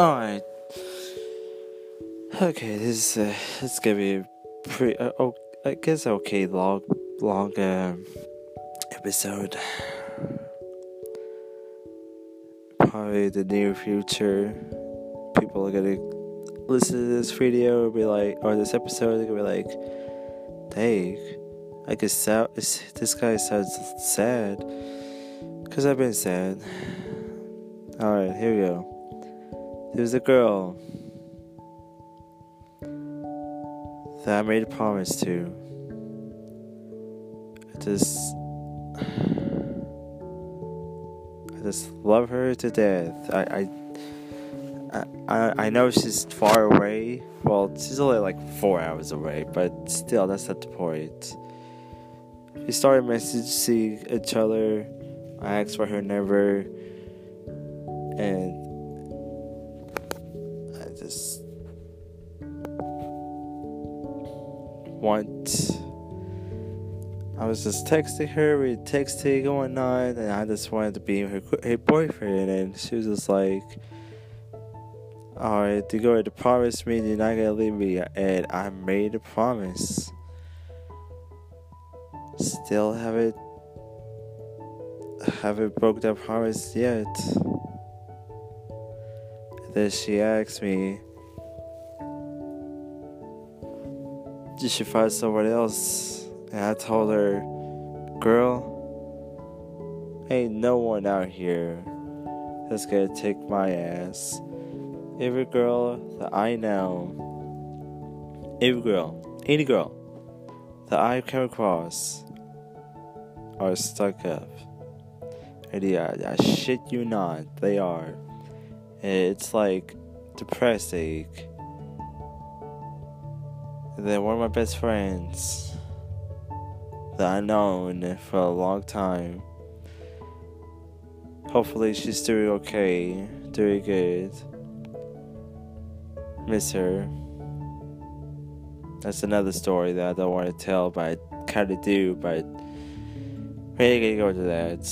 Alright. Okay, this is uh, this is gonna be a pretty, uh, oh, I guess okay long, long episode. Probably the near future, people are gonna listen to this video and be like, or this episode, they're gonna be like, "Dang, I guess sound, this guy sounds sad." Cause I've been sad. Alright, here we go. There's a girl that I made a promise to. I just. I just love her to death. I. I I, I know she's far away. Well, she's only like four hours away, but still, that's not the point. We started messaging each other. I asked for her number, and just want. I was just texting her, we texting going on, and I just wanted to be her, her boyfriend, and she was just like, "Alright, to go to promise me you're not gonna leave me," and I made a promise. Still haven't haven't broke that promise yet. Then she asked me, Did she find someone else? And I told her, Girl, ain't no one out here that's gonna take my ass. Every girl that I know, every girl, any girl that I come across are stuck up. And yeah, I shit you not, they are. It's like depressing. Then one of my best friends that I known for a long time. Hopefully she's doing okay, doing good. Miss her. That's another story that I don't want to tell, but I kind of do. But we ain't gonna go to that.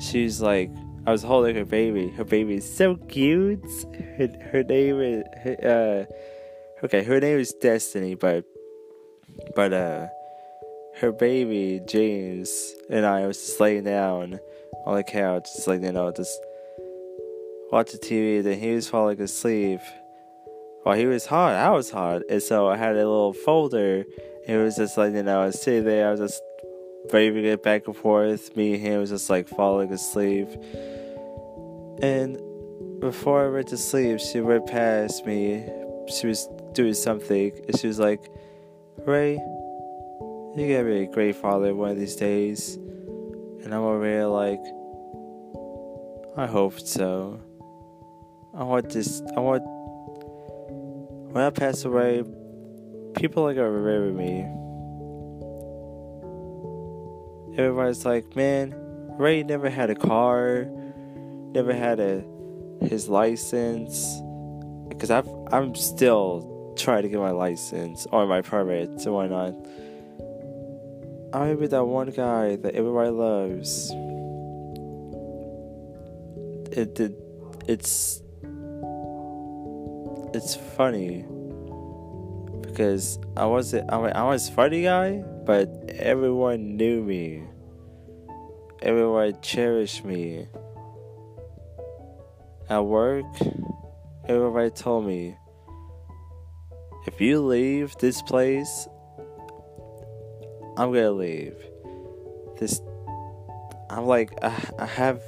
She's like I was holding her baby. Her baby is so cute. Her, her name is uh, okay. Her name is Destiny, but but uh, her baby James and I was just laying down on the couch, just like you know, just watching TV. Then he was falling asleep. While he was hot, I was hot, and so I had a little folder. It was just like you know, I was sitting there. I was just waving it back and forth. Me and him was just like falling asleep. And before I went to sleep, she went past me. She was doing something, and she was like, Ray, you're gonna be a great father one of these days. And I'm over here like, I hope so. I want this, I want, when I pass away, people are gonna remember me. Everybody's like, man, Ray never had a car never had a his license because I've I'm still trying to get my license or my permit and whatnot. I remember that one guy that everybody loves. It did. It's it's funny because I wasn't. I, mean, I was funny guy, but everyone knew me. Everyone cherished me at work, everybody told me if you leave this place, I'm gonna leave. This, I'm like, I, I have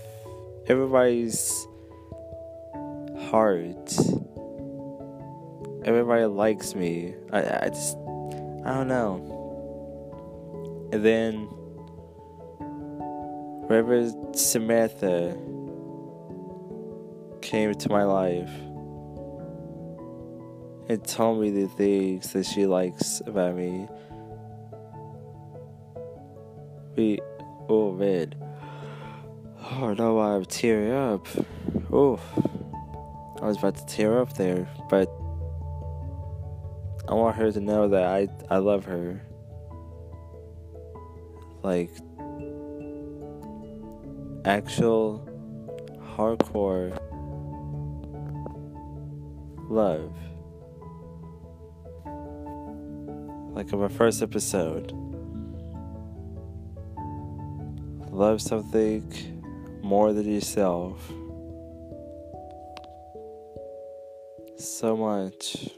everybody's heart. Everybody likes me. I, I just, I don't know. And then, Reverend Samantha came into my life and told me the things that she likes about me. We, oh man, oh no, I'm tearing up. Oh, I was about to tear up there, but I want her to know that I I love her. Like actual hardcore love. Like in my first episode. Love something more than yourself. So much.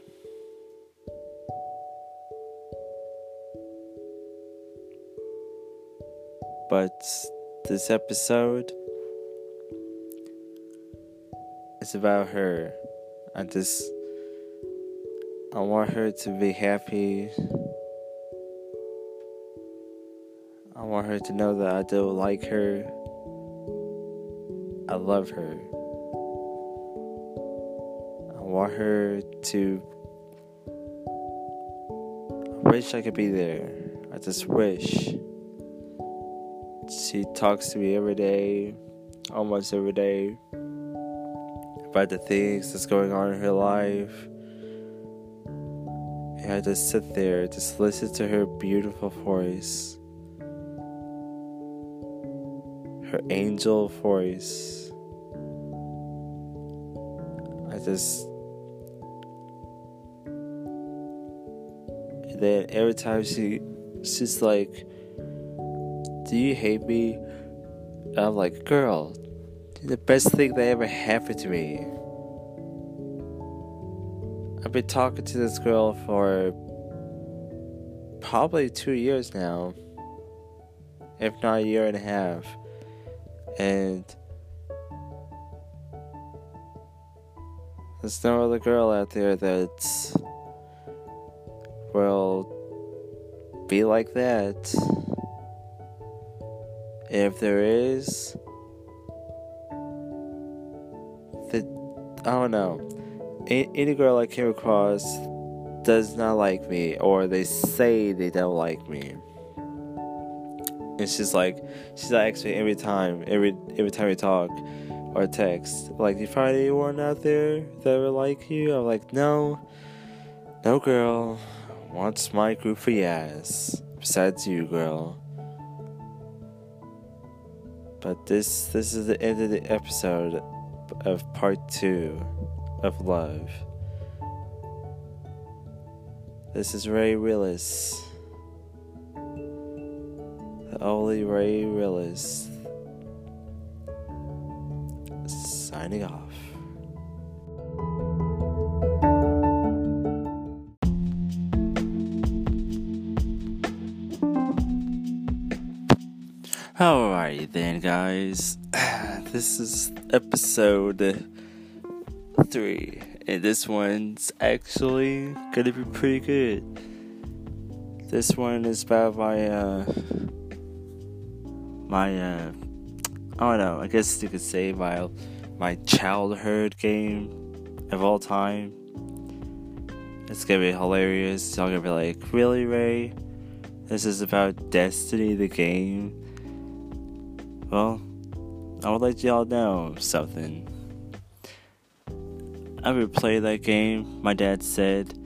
But this episode is about her. I just I want her to be happy. I want her to know that I do like her. I love her. I want her to. I wish I could be there. I just wish. She talks to me every day, almost every day, about the things that's going on in her life. And I just sit there, just listen to her beautiful voice. Her angel voice. I just. And then every time she, she's like, Do you hate me? And I'm like, Girl, the best thing that ever happened to me. I've been talking to this girl for probably two years now, if not a year and a half. And there's no other girl out there that will be like that. If there is, I don't know. Any girl I came across does not like me, or they say they don't like me. And she's like, she's like me every time, every every time we talk or text, like, you find anyone out there that would like you? I'm like, no, no girl wants my goofy ass. Besides you, girl. But this this is the end of the episode of part two of love. This is Ray Willis. The only Ray Willis. Signing off. Alrighty then, guys. This is episode three, and this one's actually gonna be pretty good. This one is about my uh, my uh, I don't know. I guess you could say my my childhood game of all time. It's gonna be hilarious. Y'all gonna be like, really, Ray? This is about Destiny, the game. Well, I would let y'all know something. I would play that game. My dad said,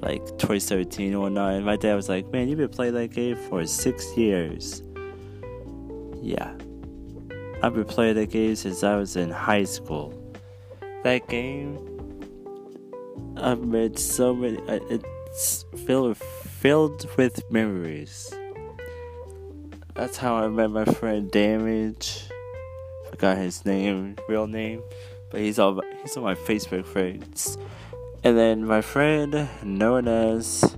like 2017 or whatnot. And my dad was like, "Man, you've been playing that game for six years." Yeah, I've been playing that game since I was in high school. That game, I've made so many. Uh, it's filled filled with memories. That's how I met my friend Damage. Forgot his name, real name but he's on he's on my Facebook friends. And then my friend known as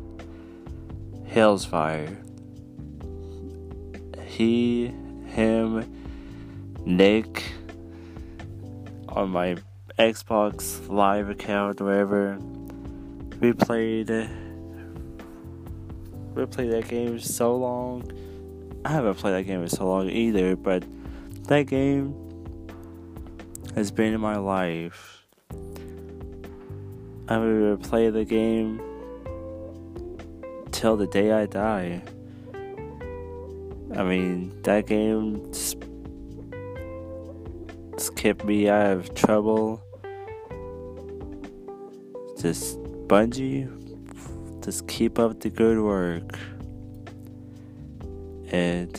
Hellsfire. He, him, Nick on my Xbox Live account, wherever. We played. We played that game so long. I haven't played that game in so long either, but that game has been in my life. I will play the game till the day I die. I mean, that game kept me out of trouble. Just Bungie, just keep up the good work. And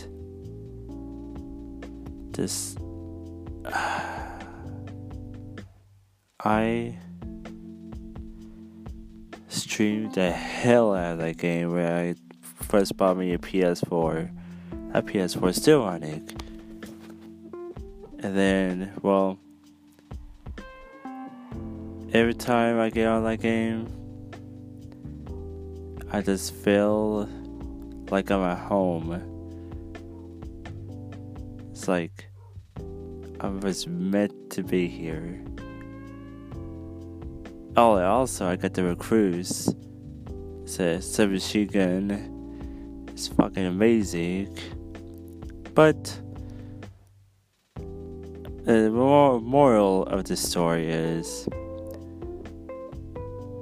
just. I streamed the hell out of that game where I first bought me a PS4. That PS4 is still running. And then, well, every time I get on that game, I just feel like I'm at home. It's like I was meant to be here. Oh, also I got the Recluse. It's a submachine gun. It's fucking amazing. But uh, the moral of the story is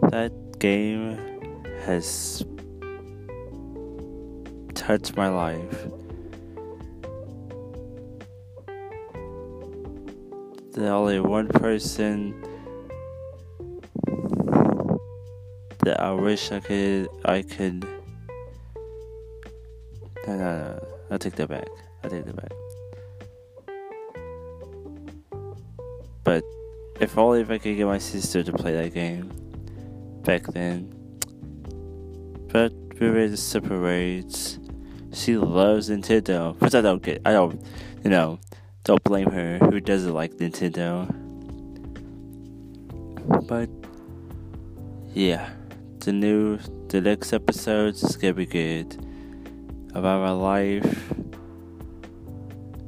that game has touched my life. The only one person that I wish I could I could no no no I take that back. I take that back. But if only if I could get my sister to play that game back then. But we were to separate. She loves Nintendo. Which I don't get. I don't, you know, don't blame her. Who doesn't like Nintendo? But, yeah. The new, the next episodes is gonna be good. About my life.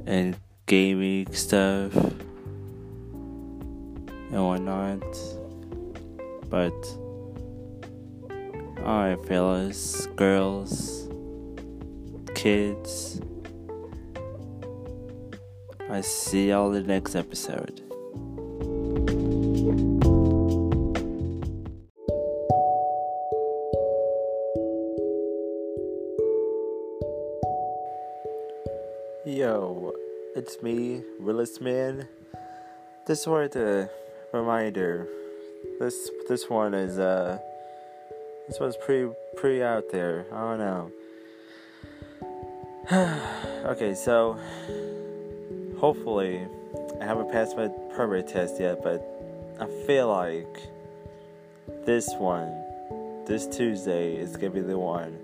And gaming stuff. And whatnot. But, alright, fellas, girls kids. I see y'all in the next episode. It's me, Willis Man. This one, a reminder. This this one is uh, this one's pretty pretty out there. I don't know. okay, so hopefully I haven't passed my permit test yet, but I feel like this one, this Tuesday, is gonna be the one.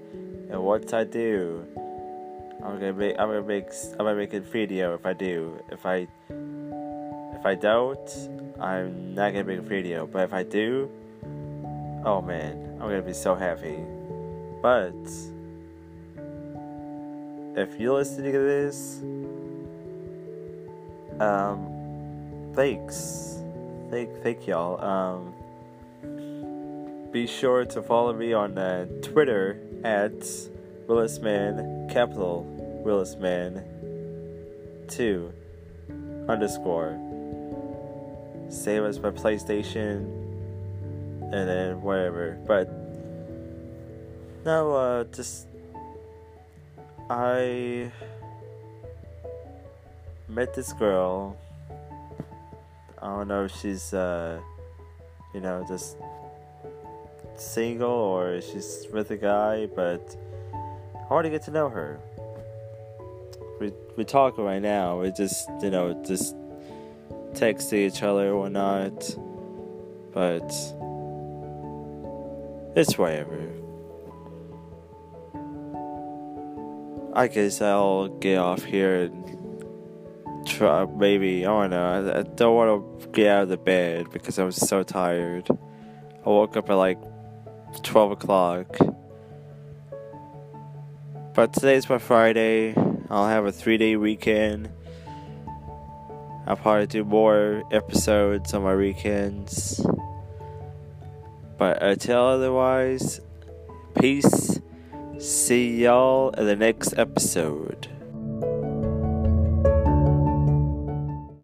And once I do, I'm gonna make I'm gonna make I'm gonna make a video if I do. If I if I don't, I'm not gonna make a video. But if I do, oh man, I'm gonna be so happy. But if you're listening to this, um, thanks. Thank, thank y'all. Um, be sure to follow me on uh, Twitter at Willisman, capital Willisman, 2 underscore. Same as my PlayStation, and then whatever. But, no, uh, just I met this girl. I don't know if she's, uh, you know, just single or she's with a guy, but Want to get to know her. We we talking right now. We just you know just texting each other or whatnot, but it's whatever. I guess I'll get off here and try. Maybe I don't know. I, I don't want to get out of the bed because I was so tired. I woke up at like twelve o'clock. But today's my Friday. I'll have a three day weekend. I'll probably do more episodes on my weekends. But uh, until otherwise, peace. See y'all in the next episode.